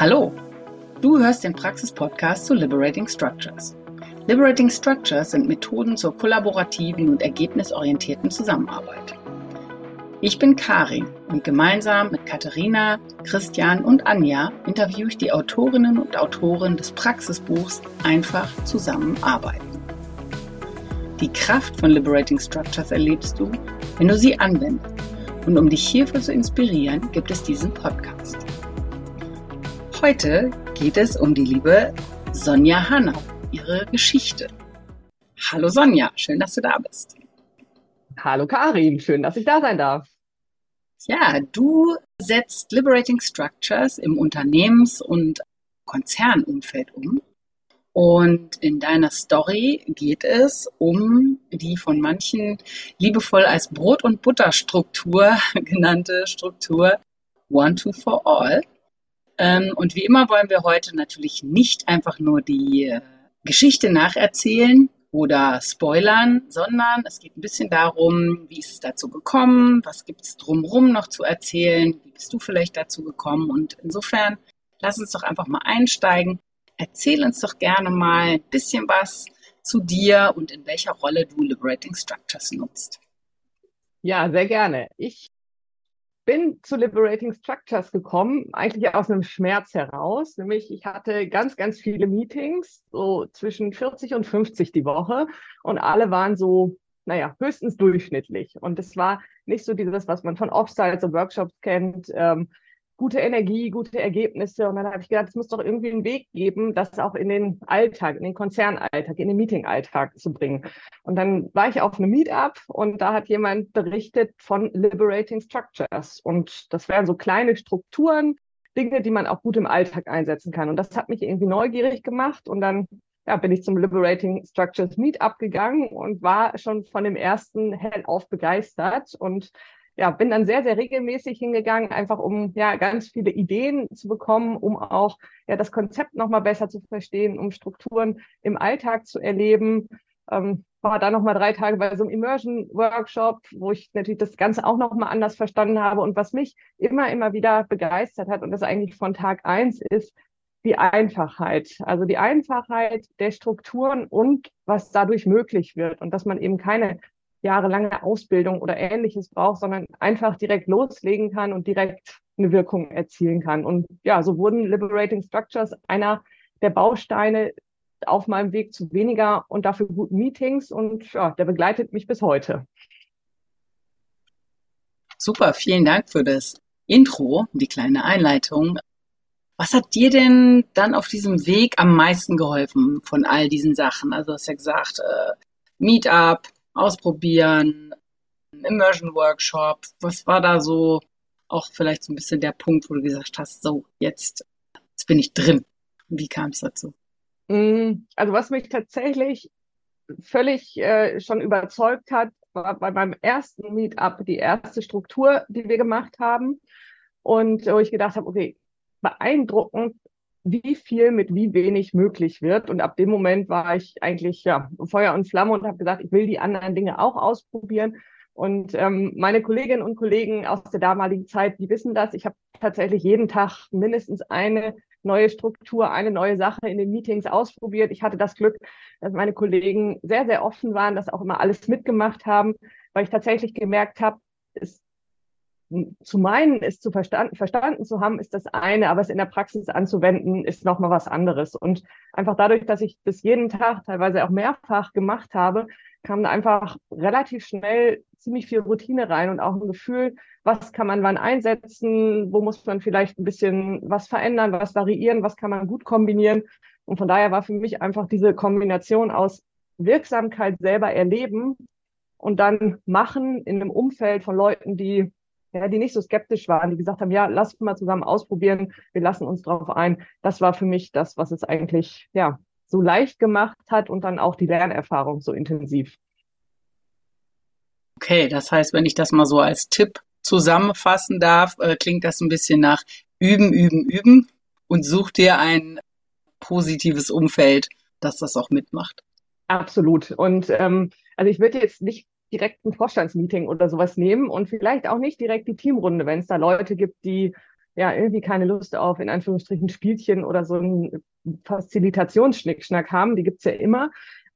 Hallo, du hörst den Praxis-Podcast zu Liberating Structures. Liberating Structures sind Methoden zur kollaborativen und ergebnisorientierten Zusammenarbeit. Ich bin Karin und gemeinsam mit Katharina, Christian und Anja interviewe ich die Autorinnen und Autoren des Praxisbuchs Einfach zusammenarbeiten. Die Kraft von Liberating Structures erlebst du, wenn du sie anwendest. Und um dich hierfür zu inspirieren, gibt es diesen Podcast. Heute geht es um die liebe Sonja Hanau, ihre Geschichte. Hallo Sonja, schön, dass du da bist. Hallo Karin, schön, dass ich da sein darf. Ja, du setzt Liberating Structures im Unternehmens- und Konzernumfeld um. Und in deiner Story geht es um die von manchen liebevoll als Brot- und Butterstruktur genannte Struktur One, Two, For All. Ähm, und wie immer wollen wir heute natürlich nicht einfach nur die äh, Geschichte nacherzählen oder spoilern, sondern es geht ein bisschen darum, wie ist es dazu gekommen, was gibt es drumherum noch zu erzählen, wie bist du vielleicht dazu gekommen. Und insofern lass uns doch einfach mal einsteigen. Erzähl uns doch gerne mal ein bisschen was zu dir und in welcher Rolle du Liberating Structures nutzt. Ja, sehr gerne. Ich bin zu Liberating Structures gekommen, eigentlich aus einem Schmerz heraus. Nämlich, ich hatte ganz, ganz viele Meetings, so zwischen 40 und 50 die Woche. Und alle waren so, naja, höchstens durchschnittlich. Und es war nicht so dieses, was man von Offsites und Workshops kennt, ähm, gute Energie, gute Ergebnisse. Und dann habe ich gedacht, es muss doch irgendwie einen Weg geben, das auch in den Alltag, in den Konzernalltag, in den Meetingalltag zu bringen. Und dann war ich auf einem Meetup und da hat jemand berichtet von Liberating Structures. Und das wären so kleine Strukturen, Dinge, die man auch gut im Alltag einsetzen kann. Und das hat mich irgendwie neugierig gemacht. Und dann ja, bin ich zum Liberating Structures Meetup gegangen und war schon von dem ersten hell auf begeistert und ja, bin dann sehr, sehr regelmäßig hingegangen, einfach um ja ganz viele Ideen zu bekommen, um auch ja das Konzept nochmal besser zu verstehen, um Strukturen im Alltag zu erleben. Ähm, war da nochmal drei Tage bei so einem Immersion-Workshop, wo ich natürlich das Ganze auch nochmal anders verstanden habe. Und was mich immer, immer wieder begeistert hat und das eigentlich von Tag eins ist, die Einfachheit. Also die Einfachheit der Strukturen und was dadurch möglich wird. Und dass man eben keine jahrelange Ausbildung oder ähnliches braucht, sondern einfach direkt loslegen kann und direkt eine Wirkung erzielen kann. Und ja, so wurden Liberating Structures einer der Bausteine auf meinem Weg zu weniger und dafür guten Meetings und ja, der begleitet mich bis heute. Super, vielen Dank für das Intro, die kleine Einleitung. Was hat dir denn dann auf diesem Weg am meisten geholfen von all diesen Sachen? Also du hast ja gesagt, äh, Meetup, ausprobieren, Immersion Workshop. Was war da so auch vielleicht so ein bisschen der Punkt, wo du gesagt hast, so, jetzt, jetzt bin ich drin. Wie kam es dazu? Mm, also was mich tatsächlich völlig äh, schon überzeugt hat, war bei meinem ersten Meetup die erste Struktur, die wir gemacht haben. Und wo ich gedacht habe, okay, beeindruckend, wie viel mit wie wenig möglich wird. Und ab dem Moment war ich eigentlich ja Feuer und Flamme und habe gesagt, ich will die anderen Dinge auch ausprobieren. Und ähm, meine Kolleginnen und Kollegen aus der damaligen Zeit, die wissen das. Ich habe tatsächlich jeden Tag mindestens eine neue Struktur, eine neue Sache in den Meetings ausprobiert. Ich hatte das Glück, dass meine Kollegen sehr, sehr offen waren, dass auch immer alles mitgemacht haben, weil ich tatsächlich gemerkt habe, es zu meinen, es zu verstanden, verstanden zu haben, ist das eine, aber es in der Praxis anzuwenden, ist nochmal was anderes. Und einfach dadurch, dass ich das jeden Tag, teilweise auch mehrfach gemacht habe, kam da einfach relativ schnell ziemlich viel Routine rein und auch ein Gefühl, was kann man wann einsetzen, wo muss man vielleicht ein bisschen was verändern, was variieren, was kann man gut kombinieren. Und von daher war für mich einfach diese Kombination aus Wirksamkeit selber erleben und dann machen in einem Umfeld von Leuten, die ja, die nicht so skeptisch waren, die gesagt haben, ja, lass mal zusammen ausprobieren, wir lassen uns darauf ein. Das war für mich das, was es eigentlich, ja, so leicht gemacht hat und dann auch die Lernerfahrung so intensiv. Okay, das heißt, wenn ich das mal so als Tipp zusammenfassen darf, äh, klingt das ein bisschen nach üben, üben, üben und such dir ein positives Umfeld, das das auch mitmacht. Absolut. Und ähm, also ich würde jetzt nicht direkt ein Vorstandsmeeting oder sowas nehmen und vielleicht auch nicht direkt die Teamrunde, wenn es da Leute gibt, die ja irgendwie keine Lust auf, in Anführungsstrichen, Spielchen oder so ein Facilitationsschnickschnack haben. Die gibt's ja immer.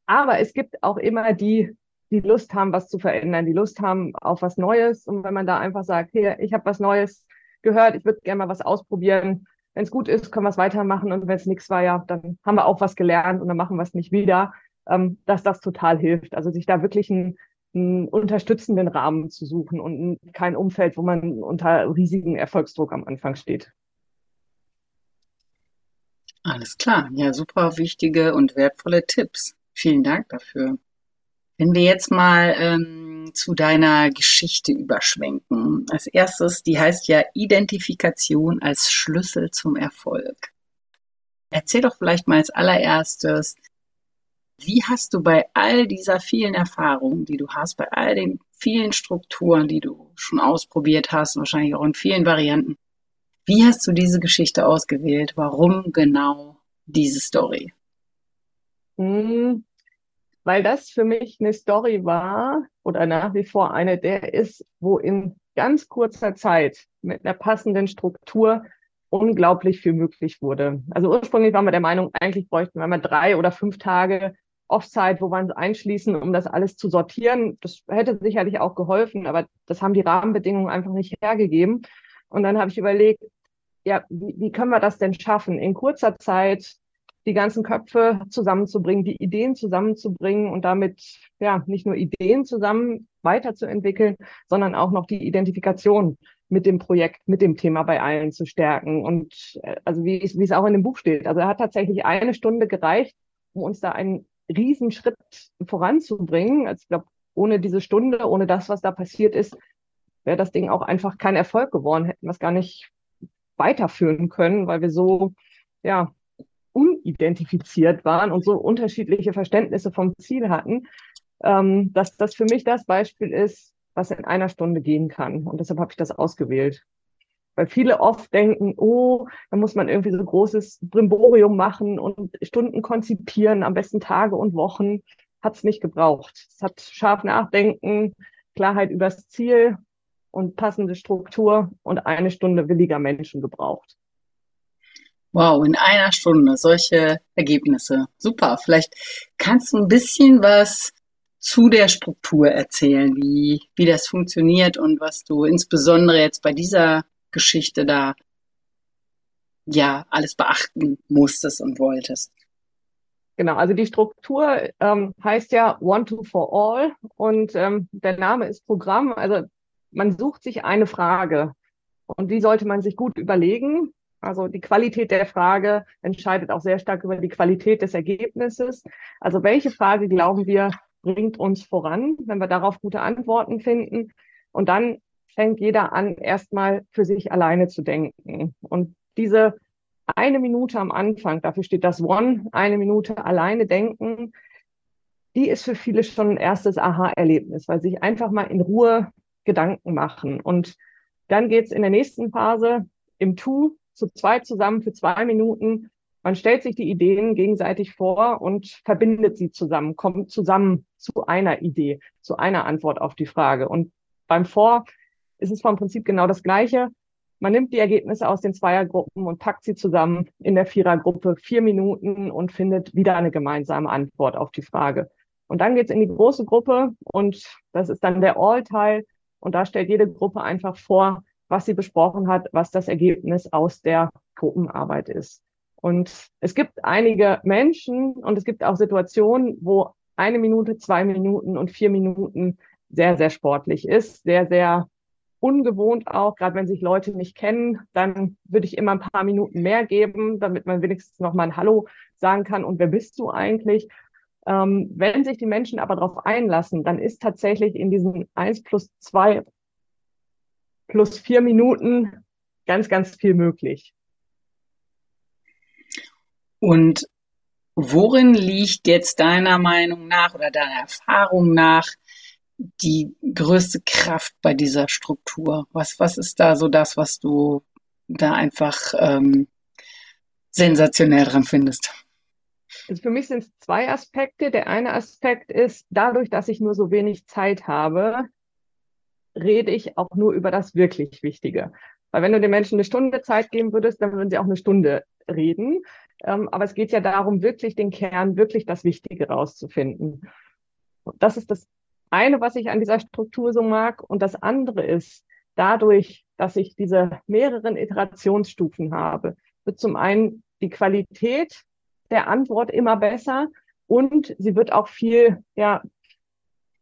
Aber es gibt auch immer die, die Lust haben, was zu verändern, die Lust haben auf was Neues. Und wenn man da einfach sagt, hier, ich habe was Neues gehört, ich würde gerne mal was ausprobieren. Wenn es gut ist, können wir es weitermachen. Und wenn es nichts war, ja, dann haben wir auch was gelernt und dann machen wir es nicht wieder. Ähm, dass das total hilft. Also sich da wirklich einen, einen unterstützenden Rahmen zu suchen und kein Umfeld, wo man unter riesigen Erfolgsdruck am Anfang steht. Alles klar. Ja, super wichtige und wertvolle Tipps. Vielen Dank dafür. Wenn wir jetzt mal ähm, zu deiner Geschichte überschwenken. Als erstes, die heißt ja Identifikation als Schlüssel zum Erfolg. Erzähl doch vielleicht mal als allererstes, wie hast du bei all dieser vielen Erfahrungen, die du hast, bei all den vielen Strukturen, die du schon ausprobiert hast, wahrscheinlich auch in vielen Varianten, wie hast du diese Geschichte ausgewählt? Warum genau diese Story? Hm, weil das für mich eine Story war oder nach wie vor eine der ist, wo in ganz kurzer Zeit mit einer passenden Struktur unglaublich viel möglich wurde. Also ursprünglich waren wir der Meinung, eigentlich bräuchten wir mal drei oder fünf Tage Offside, wo wir uns einschließen, um das alles zu sortieren. Das hätte sicherlich auch geholfen, aber das haben die Rahmenbedingungen einfach nicht hergegeben. Und dann habe ich überlegt, ja, wie, wie können wir das denn schaffen, in kurzer Zeit die ganzen Köpfe zusammenzubringen, die Ideen zusammenzubringen und damit ja nicht nur Ideen zusammen weiterzuentwickeln, sondern auch noch die Identifikation mit dem Projekt, mit dem Thema bei allen zu stärken. Und äh, also wie, wie es auch in dem Buch steht. Also hat tatsächlich eine Stunde gereicht, um uns da einen Riesenschritt voranzubringen. Also ich glaube, ohne diese Stunde, ohne das, was da passiert ist, wäre das Ding auch einfach kein Erfolg geworden, hätten wir es gar nicht weiterführen können, weil wir so, ja, unidentifiziert waren und so unterschiedliche Verständnisse vom Ziel hatten, ähm, dass das für mich das Beispiel ist, was in einer Stunde gehen kann. Und deshalb habe ich das ausgewählt. Weil viele oft denken, oh, da muss man irgendwie so großes Brimborium machen und Stunden konzipieren, am besten Tage und Wochen. Hat es nicht gebraucht. Es hat scharf nachdenken, Klarheit übers Ziel und passende Struktur und eine Stunde williger Menschen gebraucht. Wow, in einer Stunde solche Ergebnisse. Super. Vielleicht kannst du ein bisschen was zu der Struktur erzählen, wie, wie das funktioniert und was du insbesondere jetzt bei dieser Geschichte da ja alles beachten musstest und wolltest. Genau, also die Struktur ähm, heißt ja One to for All und ähm, der Name ist Programm. Also man sucht sich eine Frage und die sollte man sich gut überlegen also die Qualität der Frage entscheidet auch sehr stark über die Qualität des Ergebnisses. Also welche Frage glauben wir bringt uns voran, wenn wir darauf gute Antworten finden? Und dann fängt jeder an, erstmal für sich alleine zu denken. Und diese eine Minute am Anfang, dafür steht das One, eine Minute alleine denken, die ist für viele schon ein erstes Aha-Erlebnis, weil sich einfach mal in Ruhe Gedanken machen. Und dann geht's in der nächsten Phase im Tu zu zweit zusammen für zwei Minuten. Man stellt sich die Ideen gegenseitig vor und verbindet sie zusammen, kommt zusammen zu einer Idee, zu einer Antwort auf die Frage. Und beim Vor ist es vom Prinzip genau das Gleiche. Man nimmt die Ergebnisse aus den Zweiergruppen und packt sie zusammen in der Vierergruppe vier Minuten und findet wieder eine gemeinsame Antwort auf die Frage. Und dann geht's in die große Gruppe und das ist dann der All-Teil. Und da stellt jede Gruppe einfach vor, was sie besprochen hat, was das Ergebnis aus der Gruppenarbeit ist. Und es gibt einige Menschen und es gibt auch Situationen, wo eine Minute, zwei Minuten und vier Minuten sehr, sehr sportlich ist, sehr, sehr ungewohnt auch, gerade wenn sich Leute nicht kennen, dann würde ich immer ein paar Minuten mehr geben, damit man wenigstens noch mal ein Hallo sagen kann und wer bist du eigentlich? Ähm, wenn sich die Menschen aber darauf einlassen, dann ist tatsächlich in diesen eins plus zwei plus vier Minuten ganz, ganz viel möglich. Und worin liegt jetzt deiner Meinung nach oder deiner Erfahrung nach die größte Kraft bei dieser Struktur? Was, was ist da so das, was du da einfach ähm, sensationell dran findest? Also für mich sind es zwei Aspekte. Der eine Aspekt ist, dadurch, dass ich nur so wenig Zeit habe, rede ich auch nur über das wirklich Wichtige. Weil wenn du den Menschen eine Stunde Zeit geben würdest, dann würden sie auch eine Stunde reden. Ähm, aber es geht ja darum, wirklich den Kern, wirklich das Wichtige rauszufinden. Das ist das eine, was ich an dieser Struktur so mag. Und das andere ist, dadurch, dass ich diese mehreren Iterationsstufen habe, wird zum einen die Qualität der Antwort immer besser und sie wird auch viel ja,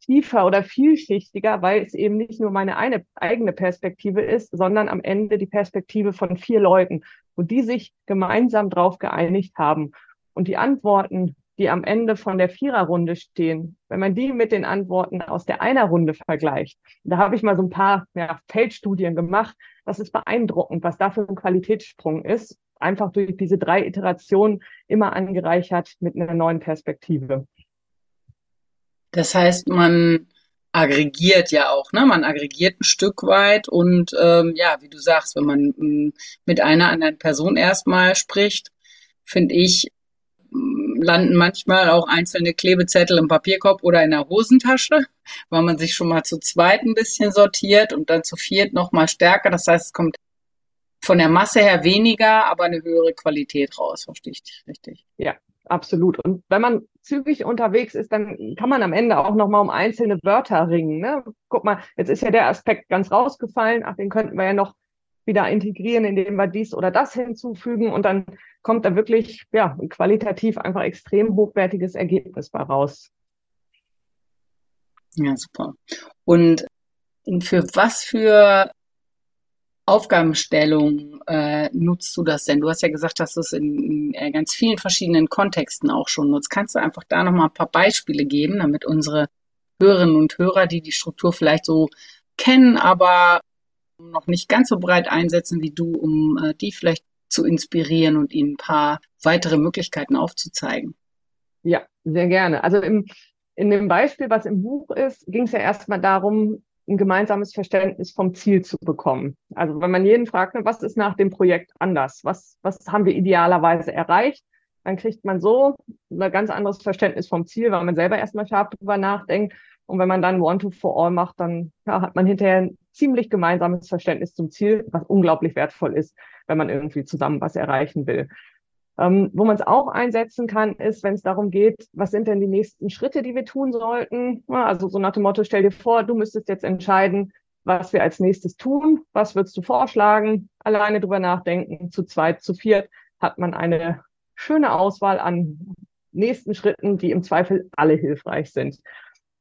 tiefer oder vielschichtiger, weil es eben nicht nur meine eine eigene Perspektive ist, sondern am Ende die Perspektive von vier Leuten und die sich gemeinsam darauf geeinigt haben. Und die Antworten, die am Ende von der Viererrunde stehen, wenn man die mit den Antworten aus der Einerrunde vergleicht, da habe ich mal so ein paar ja, Feldstudien gemacht, das ist beeindruckend, was da für ein Qualitätssprung ist, einfach durch diese drei Iterationen immer angereichert mit einer neuen Perspektive. Das heißt, man aggregiert ja auch, ne? Man aggregiert ein Stück weit und ähm, ja, wie du sagst, wenn man m, mit einer anderen Person erstmal spricht, finde ich, landen manchmal auch einzelne Klebezettel im Papierkorb oder in der Hosentasche, weil man sich schon mal zu zweit ein bisschen sortiert und dann zu viert noch mal stärker. Das heißt, es kommt von der Masse her weniger, aber eine höhere Qualität raus. Verstehe ich dich richtig? Ja, absolut. Und wenn man zügig unterwegs ist, dann kann man am Ende auch noch mal um einzelne Wörter ringen. Ne? Guck mal, jetzt ist ja der Aspekt ganz rausgefallen. Ach, den könnten wir ja noch wieder integrieren, indem wir dies oder das hinzufügen und dann kommt da wirklich ja qualitativ einfach extrem hochwertiges Ergebnis bei raus. Ja, super. Und für was für Aufgabenstellung äh, nutzt du das denn? Du hast ja gesagt, dass du es in, in äh, ganz vielen verschiedenen Kontexten auch schon nutzt. Kannst du einfach da nochmal ein paar Beispiele geben, damit unsere Hörerinnen und Hörer, die die Struktur vielleicht so kennen, aber noch nicht ganz so breit einsetzen wie du, um äh, die vielleicht zu inspirieren und ihnen ein paar weitere Möglichkeiten aufzuzeigen? Ja, sehr gerne. Also im, in dem Beispiel, was im Buch ist, ging es ja erstmal darum, ein gemeinsames Verständnis vom Ziel zu bekommen. Also wenn man jeden fragt, ne, was ist nach dem Projekt anders? Was, was haben wir idealerweise erreicht? Dann kriegt man so ein ganz anderes Verständnis vom Ziel, weil man selber erstmal scharf drüber nachdenkt. Und wenn man dann One-to-For-All macht, dann ja, hat man hinterher ein ziemlich gemeinsames Verständnis zum Ziel, was unglaublich wertvoll ist, wenn man irgendwie zusammen was erreichen will. Ähm, wo man es auch einsetzen kann, ist, wenn es darum geht, was sind denn die nächsten Schritte, die wir tun sollten? Ja, also so nach dem Motto, stell dir vor, du müsstest jetzt entscheiden, was wir als nächstes tun. Was würdest du vorschlagen? Alleine drüber nachdenken. Zu zweit, zu viert hat man eine schöne Auswahl an nächsten Schritten, die im Zweifel alle hilfreich sind.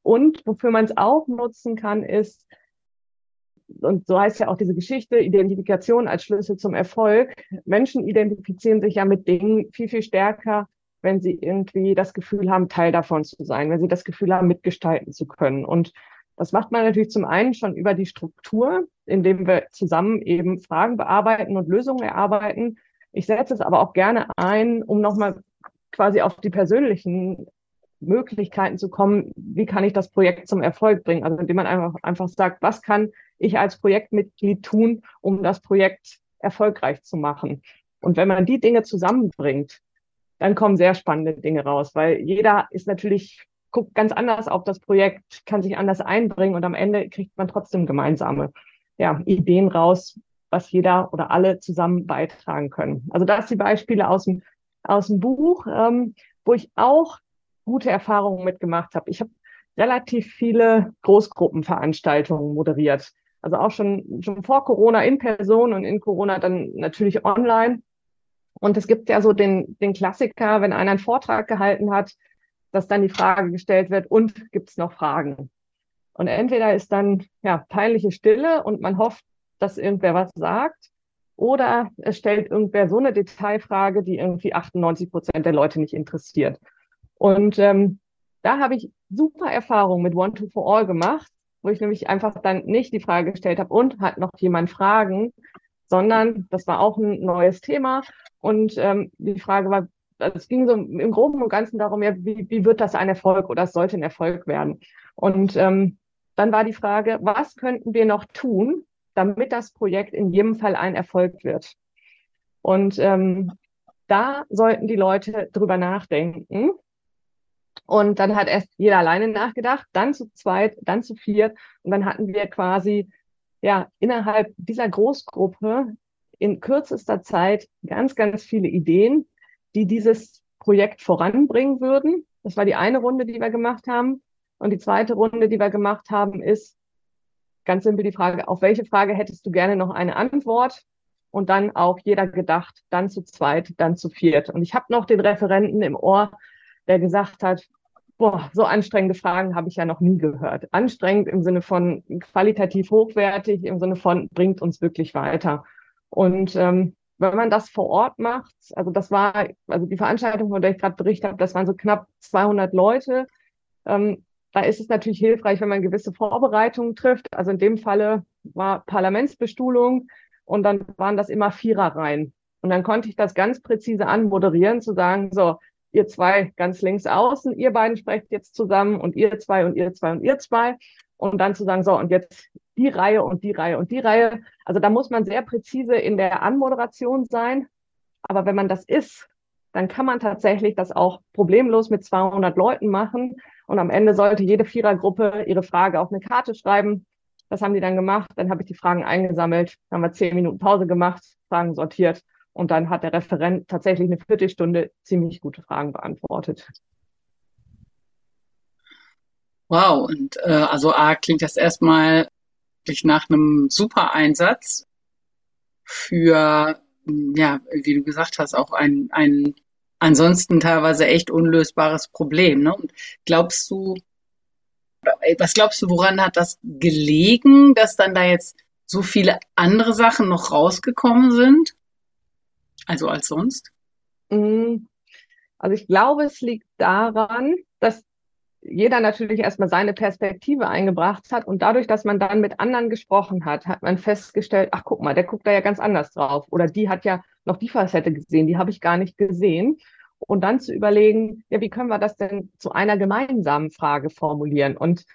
Und wofür man es auch nutzen kann, ist, und so heißt ja auch diese Geschichte, Identifikation als Schlüssel zum Erfolg. Menschen identifizieren sich ja mit Dingen viel, viel stärker, wenn sie irgendwie das Gefühl haben, Teil davon zu sein, wenn sie das Gefühl haben, mitgestalten zu können. Und das macht man natürlich zum einen schon über die Struktur, indem wir zusammen eben Fragen bearbeiten und Lösungen erarbeiten. Ich setze es aber auch gerne ein, um nochmal quasi auf die persönlichen Möglichkeiten zu kommen, wie kann ich das Projekt zum Erfolg bringen? Also indem man einfach, einfach sagt, was kann ich als Projektmitglied tun, um das Projekt erfolgreich zu machen? Und wenn man die Dinge zusammenbringt, dann kommen sehr spannende Dinge raus, weil jeder ist natürlich, guckt ganz anders auf das Projekt, kann sich anders einbringen und am Ende kriegt man trotzdem gemeinsame ja, Ideen raus, was jeder oder alle zusammen beitragen können. Also das sind die Beispiele aus dem, aus dem Buch, ähm, wo ich auch gute Erfahrungen mitgemacht habe. Ich habe relativ viele Großgruppenveranstaltungen moderiert. Also auch schon, schon vor Corona in Person und in Corona dann natürlich online. Und es gibt ja so den, den Klassiker, wenn einer einen Vortrag gehalten hat, dass dann die Frage gestellt wird, und gibt es noch Fragen? Und entweder ist dann ja peinliche Stille und man hofft, dass irgendwer was sagt, oder es stellt irgendwer so eine Detailfrage, die irgendwie 98 Prozent der Leute nicht interessiert. Und ähm, da habe ich super Erfahrungen mit One to For All gemacht, wo ich nämlich einfach dann nicht die Frage gestellt habe, und hat noch jemand Fragen, sondern das war auch ein neues Thema. Und ähm, die Frage war, also es ging so im Groben und Ganzen darum, ja, wie, wie wird das ein Erfolg oder es sollte ein Erfolg werden. Und ähm, dann war die Frage, was könnten wir noch tun, damit das Projekt in jedem Fall ein Erfolg wird? Und ähm, da sollten die Leute drüber nachdenken und dann hat erst jeder alleine nachgedacht, dann zu zweit, dann zu viert. Und dann hatten wir quasi ja innerhalb dieser Großgruppe in kürzester Zeit ganz, ganz viele Ideen, die dieses Projekt voranbringen würden. Das war die eine Runde, die wir gemacht haben. Und die zweite Runde, die wir gemacht haben, ist ganz simpel die Frage, auf welche Frage hättest du gerne noch eine Antwort? Und dann auch jeder gedacht, dann zu zweit, dann zu viert. Und ich habe noch den Referenten im Ohr, der gesagt hat, boah, so anstrengende Fragen habe ich ja noch nie gehört. Anstrengend im Sinne von qualitativ hochwertig, im Sinne von bringt uns wirklich weiter. Und ähm, wenn man das vor Ort macht, also das war, also die Veranstaltung, von der ich gerade berichtet habe, das waren so knapp 200 Leute. Ähm, da ist es natürlich hilfreich, wenn man gewisse Vorbereitungen trifft. Also in dem Falle war Parlamentsbestuhlung und dann waren das immer Viererreihen. Und dann konnte ich das ganz präzise anmoderieren, zu sagen, so, ihr zwei ganz links außen, ihr beiden sprecht jetzt zusammen und ihr zwei und ihr zwei und ihr zwei. Und dann zu sagen, so, und jetzt die Reihe und die Reihe und die Reihe. Also da muss man sehr präzise in der Anmoderation sein. Aber wenn man das ist, dann kann man tatsächlich das auch problemlos mit 200 Leuten machen. Und am Ende sollte jede Vierergruppe ihre Frage auf eine Karte schreiben. Das haben die dann gemacht. Dann habe ich die Fragen eingesammelt. Dann haben wir zehn Minuten Pause gemacht, Fragen sortiert. Und dann hat der Referent tatsächlich eine Viertelstunde ziemlich gute Fragen beantwortet. Wow, und äh, also A klingt das erstmal nach einem super Einsatz für, ja, wie du gesagt hast, auch ein, ein ansonsten teilweise echt unlösbares Problem. Ne? Und glaubst du, was glaubst du, woran hat das gelegen, dass dann da jetzt so viele andere Sachen noch rausgekommen sind? Also als sonst? Mm, also ich glaube, es liegt daran, dass jeder natürlich erstmal seine Perspektive eingebracht hat und dadurch, dass man dann mit anderen gesprochen hat, hat man festgestellt, ach guck mal, der guckt da ja ganz anders drauf oder die hat ja noch die Facette gesehen, die habe ich gar nicht gesehen. Und dann zu überlegen, ja, wie können wir das denn zu einer gemeinsamen Frage formulieren? Und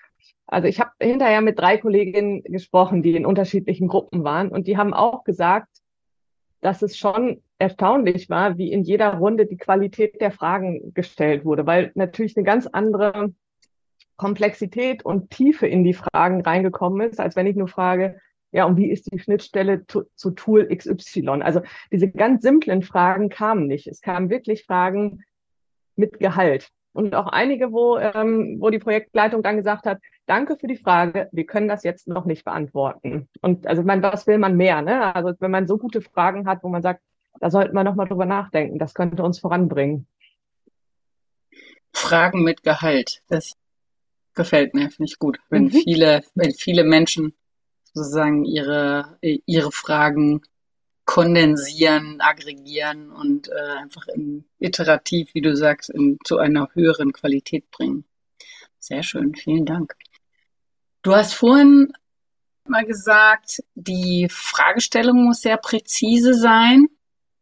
also ich habe hinterher mit drei Kolleginnen gesprochen, die in unterschiedlichen Gruppen waren und die haben auch gesagt, dass es schon erstaunlich war, wie in jeder Runde die Qualität der Fragen gestellt wurde, weil natürlich eine ganz andere Komplexität und Tiefe in die Fragen reingekommen ist, als wenn ich nur frage, ja, und wie ist die Schnittstelle zu, zu Tool XY? Also diese ganz simplen Fragen kamen nicht. Es kamen wirklich Fragen mit Gehalt. Und auch einige, wo, ähm, wo die Projektleitung dann gesagt hat, danke für die Frage, wir können das jetzt noch nicht beantworten. Und also man, was will man mehr? Ne? Also wenn man so gute Fragen hat, wo man sagt, da sollten wir nochmal drüber nachdenken, das könnte uns voranbringen. Fragen mit Gehalt, das gefällt mir, finde ich gut. Wenn mhm. viele, wenn viele Menschen sozusagen ihre, ihre Fragen kondensieren, aggregieren und äh, einfach in, iterativ, wie du sagst, in, zu einer höheren Qualität bringen. Sehr schön, vielen Dank. Du hast vorhin mal gesagt, die Fragestellung muss sehr präzise sein.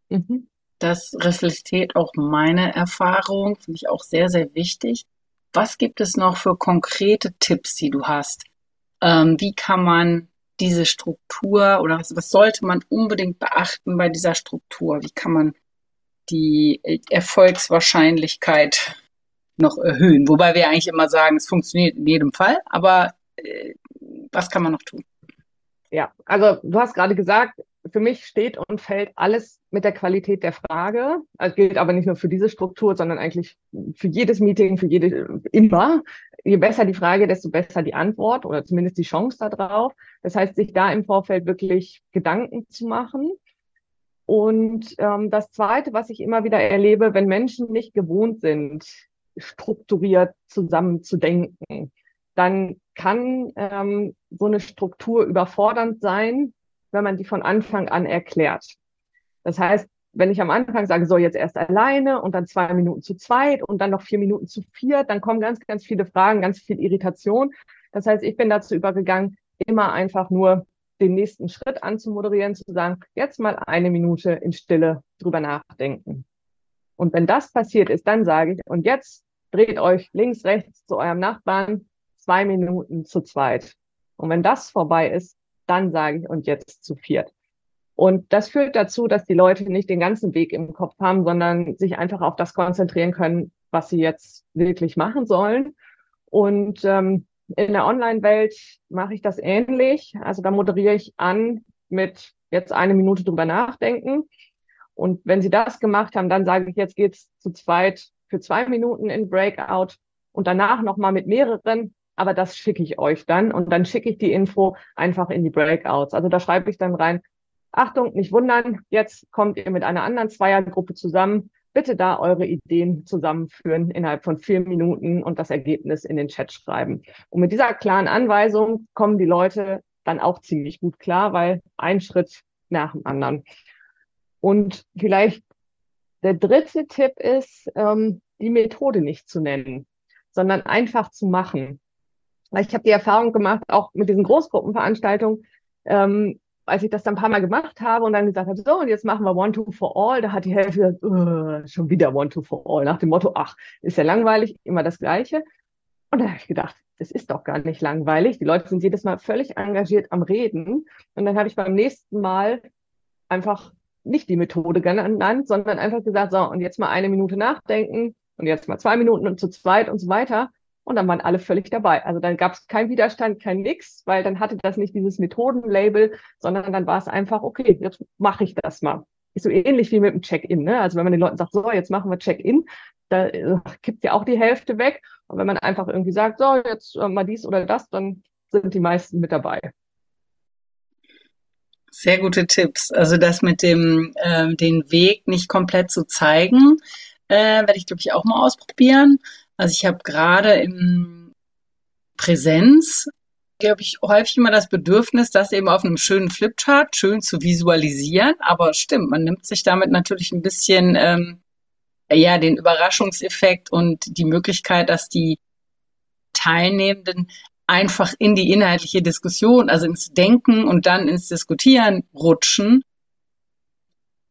Mhm. Das reflektiert auch meine Erfahrung, finde ich auch sehr, sehr wichtig. Was gibt es noch für konkrete Tipps, die du hast? Ähm, wie kann man diese Struktur oder was, was sollte man unbedingt beachten bei dieser Struktur? Wie kann man die Erfolgswahrscheinlichkeit noch erhöhen? Wobei wir eigentlich immer sagen, es funktioniert in jedem Fall, aber was kann man noch tun? Ja, also du hast gerade gesagt, für mich steht und fällt alles mit der Qualität der Frage. Das gilt aber nicht nur für diese Struktur, sondern eigentlich für jedes Meeting, für jede, immer. Je besser die Frage, desto besser die Antwort oder zumindest die Chance darauf. Das heißt, sich da im Vorfeld wirklich Gedanken zu machen. Und ähm, das Zweite, was ich immer wieder erlebe, wenn Menschen nicht gewohnt sind, strukturiert zusammenzudenken, dann kann ähm, so eine Struktur überfordernd sein, wenn man die von Anfang an erklärt. Das heißt, wenn ich am Anfang sage, so jetzt erst alleine und dann zwei Minuten zu zweit und dann noch vier Minuten zu vier, dann kommen ganz, ganz viele Fragen, ganz viel Irritation. Das heißt, ich bin dazu übergegangen, immer einfach nur den nächsten Schritt anzumoderieren, zu sagen, jetzt mal eine Minute in Stille drüber nachdenken. Und wenn das passiert ist, dann sage ich, und jetzt dreht euch links, rechts zu eurem Nachbarn, zwei Minuten zu zweit. Und wenn das vorbei ist, dann sage ich, und jetzt zu viert. Und das führt dazu, dass die Leute nicht den ganzen Weg im Kopf haben, sondern sich einfach auf das konzentrieren können, was sie jetzt wirklich machen sollen. Und ähm, in der Online-Welt mache ich das ähnlich. Also da moderiere ich an mit jetzt eine Minute drüber nachdenken. Und wenn Sie das gemacht haben, dann sage ich, jetzt geht's zu zweit für zwei Minuten in Breakout und danach nochmal mit mehreren. Aber das schicke ich euch dann und dann schicke ich die Info einfach in die Breakouts. Also da schreibe ich dann rein, Achtung, nicht wundern, jetzt kommt ihr mit einer anderen Zweiergruppe zusammen. Bitte da eure Ideen zusammenführen innerhalb von vier Minuten und das Ergebnis in den Chat schreiben. Und mit dieser klaren Anweisung kommen die Leute dann auch ziemlich gut klar, weil ein Schritt nach dem anderen. Und vielleicht der dritte Tipp ist, ähm, die Methode nicht zu nennen, sondern einfach zu machen. Weil ich habe die Erfahrung gemacht, auch mit diesen Großgruppenveranstaltungen, ähm, als ich das dann ein paar Mal gemacht habe und dann gesagt habe, so, und jetzt machen wir One, Two for All, da hat die Hälfte gesagt, uh, schon wieder One, Two for All, nach dem Motto, ach, ist ja langweilig, immer das Gleiche. Und da habe ich gedacht, das ist doch gar nicht langweilig. Die Leute sind jedes Mal völlig engagiert am Reden. Und dann habe ich beim nächsten Mal einfach nicht die Methode genannt, sondern einfach gesagt, so, und jetzt mal eine Minute nachdenken und jetzt mal zwei Minuten und zu zweit und so weiter. Und dann waren alle völlig dabei. Also dann gab es keinen Widerstand, kein Nix, weil dann hatte das nicht dieses Methodenlabel, sondern dann war es einfach, okay, jetzt mache ich das mal. Ist so ähnlich wie mit dem Check-in. Ne? Also wenn man den Leuten sagt, so, jetzt machen wir Check-in, da äh, kippt ja auch die Hälfte weg. Und wenn man einfach irgendwie sagt, so, jetzt äh, mal dies oder das, dann sind die meisten mit dabei. Sehr gute Tipps. Also das mit dem äh, den Weg nicht komplett zu zeigen, äh, werde ich glaube ich auch mal ausprobieren. Also ich habe gerade im Präsenz, glaube ich, häufig immer das Bedürfnis, das eben auf einem schönen Flipchart schön zu visualisieren. Aber stimmt, man nimmt sich damit natürlich ein bisschen ähm, ja den Überraschungseffekt und die Möglichkeit, dass die Teilnehmenden einfach in die inhaltliche Diskussion, also ins Denken und dann ins Diskutieren rutschen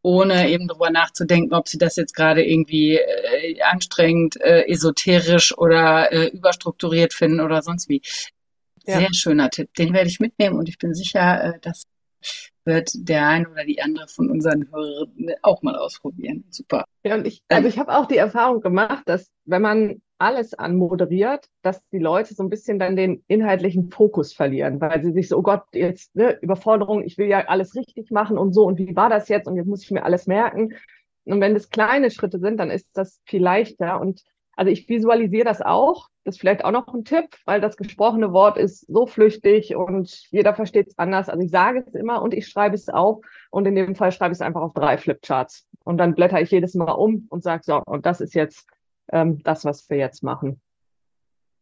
ohne eben drüber nachzudenken, ob sie das jetzt gerade irgendwie äh, anstrengend, äh, esoterisch oder äh, überstrukturiert finden oder sonst wie. Sehr ja. schöner Tipp. Den werde ich mitnehmen und ich bin sicher, äh, das wird der eine oder die andere von unseren Hörern auch mal ausprobieren. Super. Ja, und ich, also ich habe auch die Erfahrung gemacht, dass wenn man alles anmoderiert, dass die Leute so ein bisschen dann den inhaltlichen Fokus verlieren, weil sie sich so, oh Gott, jetzt ne, Überforderung, ich will ja alles richtig machen und so und wie war das jetzt und jetzt muss ich mir alles merken. Und wenn das kleine Schritte sind, dann ist das viel leichter. Und also ich visualisiere das auch. Das ist vielleicht auch noch ein Tipp, weil das gesprochene Wort ist so flüchtig und jeder versteht es anders. Also ich sage es immer und ich schreibe es auf und in dem Fall schreibe ich es einfach auf drei Flipcharts. Und dann blätter ich jedes Mal um und sage so, und das ist jetzt ähm, das, was wir jetzt machen.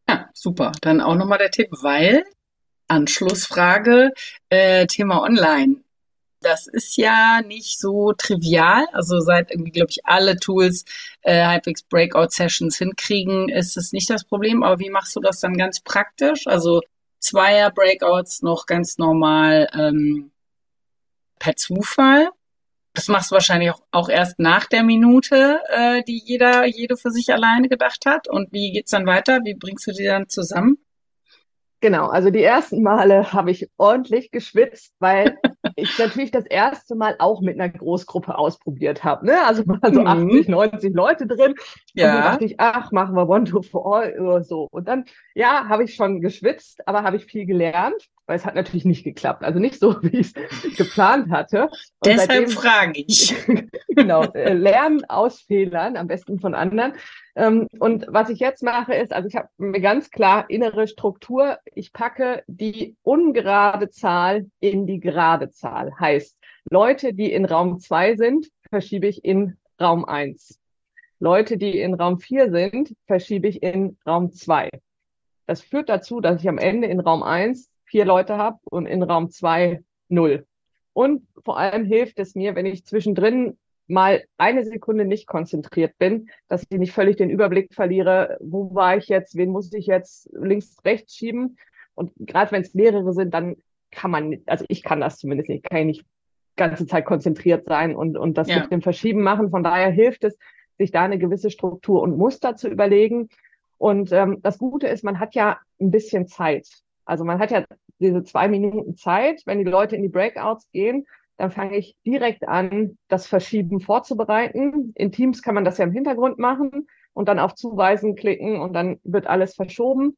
Ja, super. Dann auch nochmal der Tipp, weil Anschlussfrage, äh, Thema Online. Das ist ja nicht so trivial. Also seit irgendwie, glaube ich, alle Tools äh, halbwegs Breakout-Sessions hinkriegen, ist es nicht das Problem. Aber wie machst du das dann ganz praktisch? Also Zweier-Breakouts noch ganz normal ähm, per Zufall das machst du wahrscheinlich auch, auch erst nach der Minute, äh, die jeder, jede für sich alleine gedacht hat. Und wie geht's dann weiter? Wie bringst du die dann zusammen? Genau, also die ersten Male habe ich ordentlich geschwitzt, weil ich natürlich das erste Mal auch mit einer Großgruppe ausprobiert habe. Ne? Also mal so mhm. 80, 90 Leute drin. Ja. Und dann dachte ich, ach, machen wir One to for All oder so. Und dann, ja, habe ich schon geschwitzt, aber habe ich viel gelernt, weil es hat natürlich nicht geklappt. Also nicht so, wie ich es geplant hatte. Und Deshalb frage ich. genau, äh, lernen aus Fehlern, am besten von anderen. Ähm, und was ich jetzt mache, ist, also ich habe mir ganz klar innere Struktur. Ich packe die ungerade Zahl in die gerade Zahl. Heißt, Leute, die in Raum zwei sind, verschiebe ich in Raum eins. Leute, die in Raum vier sind, verschiebe ich in Raum zwei. Das führt dazu, dass ich am Ende in Raum eins vier Leute habe und in Raum zwei null. Und vor allem hilft es mir, wenn ich zwischendrin mal eine Sekunde nicht konzentriert bin, dass ich nicht völlig den Überblick verliere, wo war ich jetzt, wen muss ich jetzt links, rechts schieben. Und gerade wenn es mehrere sind, dann kann man, also ich kann das zumindest nicht, kann ich nicht ganze Zeit konzentriert sein und, und das ja. mit dem Verschieben machen. Von daher hilft es, sich da eine gewisse Struktur und Muster zu überlegen. Und ähm, das Gute ist, man hat ja ein bisschen Zeit. Also man hat ja diese zwei Minuten Zeit, wenn die Leute in die Breakouts gehen, dann fange ich direkt an, das Verschieben vorzubereiten. In Teams kann man das ja im Hintergrund machen und dann auf Zuweisen klicken und dann wird alles verschoben.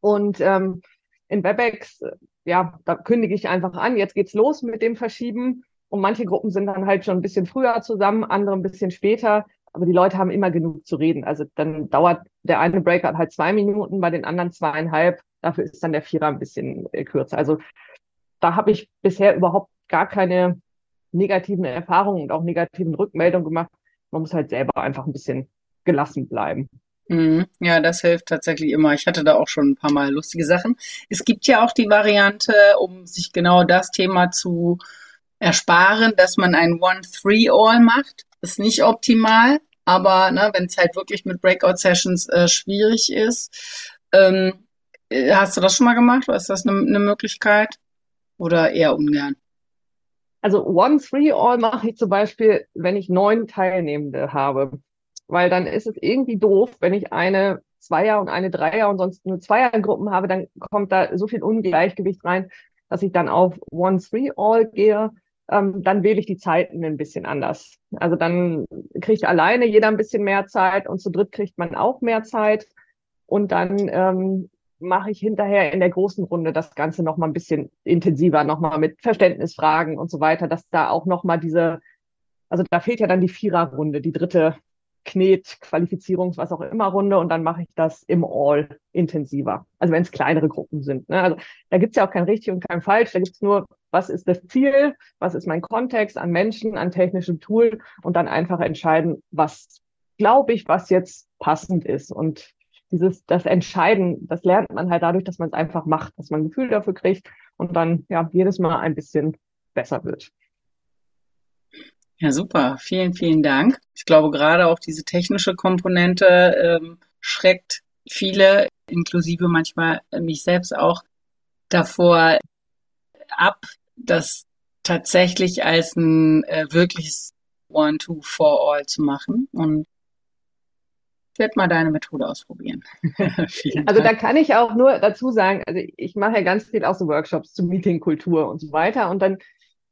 Und ähm, in WebEx, ja, da kündige ich einfach an, jetzt geht's los mit dem Verschieben. Und manche Gruppen sind dann halt schon ein bisschen früher zusammen, andere ein bisschen später. Aber die Leute haben immer genug zu reden. Also dann dauert der eine Breakout halt zwei Minuten, bei den anderen zweieinhalb. Dafür ist dann der Vierer ein bisschen äh, kürzer. Also da habe ich bisher überhaupt gar keine negativen Erfahrungen und auch negativen Rückmeldungen gemacht. Man muss halt selber einfach ein bisschen gelassen bleiben. Mhm. Ja, das hilft tatsächlich immer. Ich hatte da auch schon ein paar Mal lustige Sachen. Es gibt ja auch die Variante, um sich genau das Thema zu ersparen, dass man ein One-Three-All macht. Ist nicht optimal, aber ne, wenn es halt wirklich mit Breakout-Sessions äh, schwierig ist, ähm, äh, hast du das schon mal gemacht? Oder ist das eine, eine Möglichkeit? Oder eher ungern? Also One-Three-All mache ich zum Beispiel, wenn ich neun Teilnehmende habe weil dann ist es irgendwie doof, wenn ich eine Zweier- und eine Dreier- und sonst nur Zweiergruppen habe, dann kommt da so viel Ungleichgewicht rein, dass ich dann auf One-Three-All gehe. Ähm, dann wähle ich die Zeiten ein bisschen anders. Also dann kriegt alleine jeder ein bisschen mehr Zeit und zu dritt kriegt man auch mehr Zeit. Und dann ähm, mache ich hinterher in der großen Runde das Ganze nochmal ein bisschen intensiver, nochmal mit Verständnisfragen und so weiter, dass da auch nochmal diese, also da fehlt ja dann die Viererrunde, die dritte Knet, Qualifizierungs-, was auch immer Runde und dann mache ich das im All intensiver. Also wenn es kleinere Gruppen sind. Ne? Also da gibt's ja auch kein richtig und kein falsch. Da gibt's nur, was ist das Ziel, was ist mein Kontext an Menschen, an technischem Tool und dann einfach entscheiden, was glaube ich, was jetzt passend ist. Und dieses, das Entscheiden, das lernt man halt dadurch, dass man es einfach macht, dass man ein Gefühl dafür kriegt und dann ja jedes Mal ein bisschen besser wird. Ja, super. Vielen, vielen Dank. Ich glaube, gerade auch diese technische Komponente ähm, schreckt viele, inklusive manchmal mich selbst auch, davor ab, das tatsächlich als ein äh, wirkliches One-Two-For-All zu machen. Und ich werde mal deine Methode ausprobieren. also da kann ich auch nur dazu sagen, also ich mache ja ganz viel auch so Workshops zu Meetingkultur und so weiter. Und dann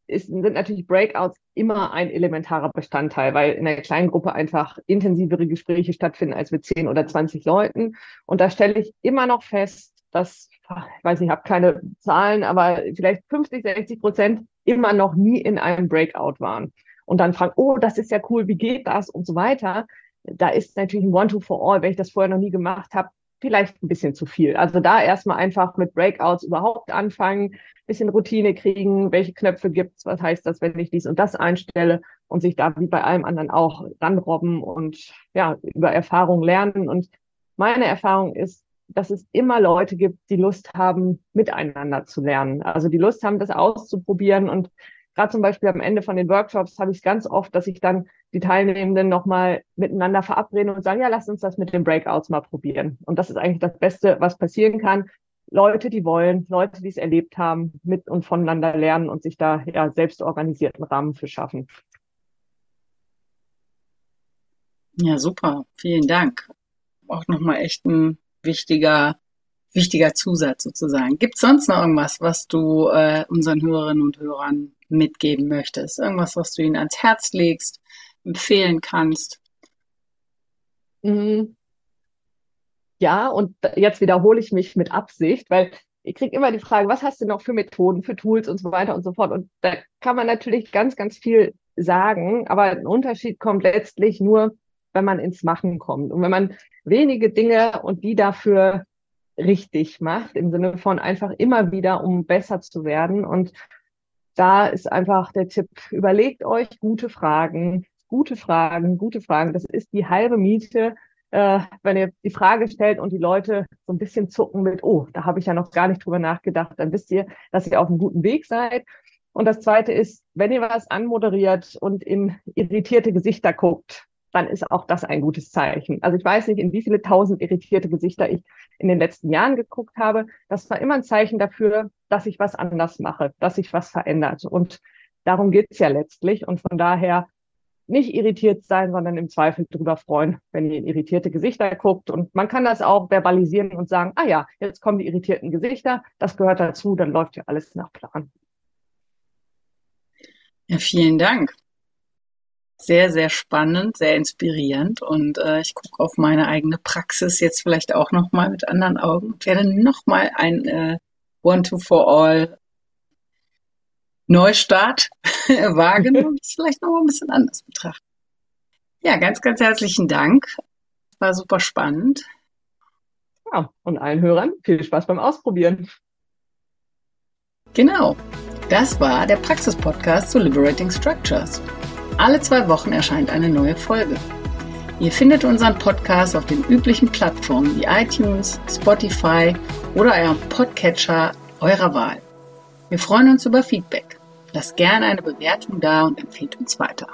ist, sind natürlich Breakouts immer ein elementarer Bestandteil, weil in einer kleinen Gruppe einfach intensivere Gespräche stattfinden als mit 10 oder 20 Leuten. Und da stelle ich immer noch fest, dass, ich weiß nicht, ich habe keine Zahlen, aber vielleicht 50, 60 Prozent immer noch nie in einem Breakout waren. Und dann fragen, oh, das ist ja cool, wie geht das und so weiter. Da ist natürlich ein One-to-for-all, wenn ich das vorher noch nie gemacht habe, vielleicht ein bisschen zu viel. Also da erstmal einfach mit Breakouts überhaupt anfangen, bisschen Routine kriegen, welche Knöpfe gibt's, was heißt das, wenn ich dies und das einstelle und sich da wie bei allem anderen auch ranrobben und ja, über Erfahrung lernen. Und meine Erfahrung ist, dass es immer Leute gibt, die Lust haben, miteinander zu lernen. Also die Lust haben, das auszuprobieren und gerade zum Beispiel am Ende von den Workshops habe ich es ganz oft, dass ich dann die Teilnehmenden nochmal miteinander verabreden und sagen, ja, lass uns das mit den Breakouts mal probieren. Und das ist eigentlich das Beste, was passieren kann. Leute, die wollen, Leute, die es erlebt haben, mit und voneinander lernen und sich da ja selbst organisierten Rahmen für schaffen. Ja, super. Vielen Dank. Auch nochmal echt ein wichtiger, wichtiger Zusatz sozusagen. Gibt es sonst noch irgendwas, was du äh, unseren Hörerinnen und Hörern mitgeben möchtest? Irgendwas, was du ihnen ans Herz legst, empfehlen kannst? Mhm. Ja, und jetzt wiederhole ich mich mit Absicht, weil ich kriege immer die Frage, was hast du noch für Methoden, für Tools und so weiter und so fort. Und da kann man natürlich ganz, ganz viel sagen, aber ein Unterschied kommt letztlich nur, wenn man ins Machen kommt. Und wenn man wenige Dinge und die dafür richtig macht, im Sinne von einfach immer wieder, um besser zu werden. Und da ist einfach der Tipp, überlegt euch gute Fragen, gute Fragen, gute Fragen. Das ist die halbe Miete, äh, wenn ihr die Frage stellt und die Leute so ein bisschen zucken mit, oh, da habe ich ja noch gar nicht drüber nachgedacht, dann wisst ihr, dass ihr auf einem guten Weg seid. Und das Zweite ist, wenn ihr was anmoderiert und in irritierte Gesichter guckt, dann ist auch das ein gutes Zeichen. Also ich weiß nicht, in wie viele tausend irritierte Gesichter ich in den letzten Jahren geguckt habe. Das war immer ein Zeichen dafür, dass ich was anders mache, dass sich was verändert. Und darum geht's ja letztlich. Und von daher nicht irritiert sein, sondern im Zweifel darüber freuen, wenn ihr in irritierte Gesichter guckt. Und man kann das auch verbalisieren und sagen, ah ja, jetzt kommen die irritierten Gesichter, das gehört dazu, dann läuft ja alles nach Plan. Ja, vielen Dank. Sehr, sehr spannend, sehr inspirierend und äh, ich gucke auf meine eigene Praxis jetzt vielleicht auch nochmal mit anderen Augen und werde nochmal ein äh, One-Two-For-All Neustart wagen und es vielleicht noch ein bisschen anders betrachten. Ja, ganz, ganz herzlichen Dank. War super spannend. Ja, und allen Hörern viel Spaß beim Ausprobieren. Genau. Das war der Praxis-Podcast zu Liberating Structures. Alle zwei Wochen erscheint eine neue Folge. Ihr findet unseren Podcast auf den üblichen Plattformen wie iTunes, Spotify oder eurem Podcatcher eurer Wahl. Wir freuen uns über Feedback. Lasst gerne eine Bewertung da und empfehlt uns weiter.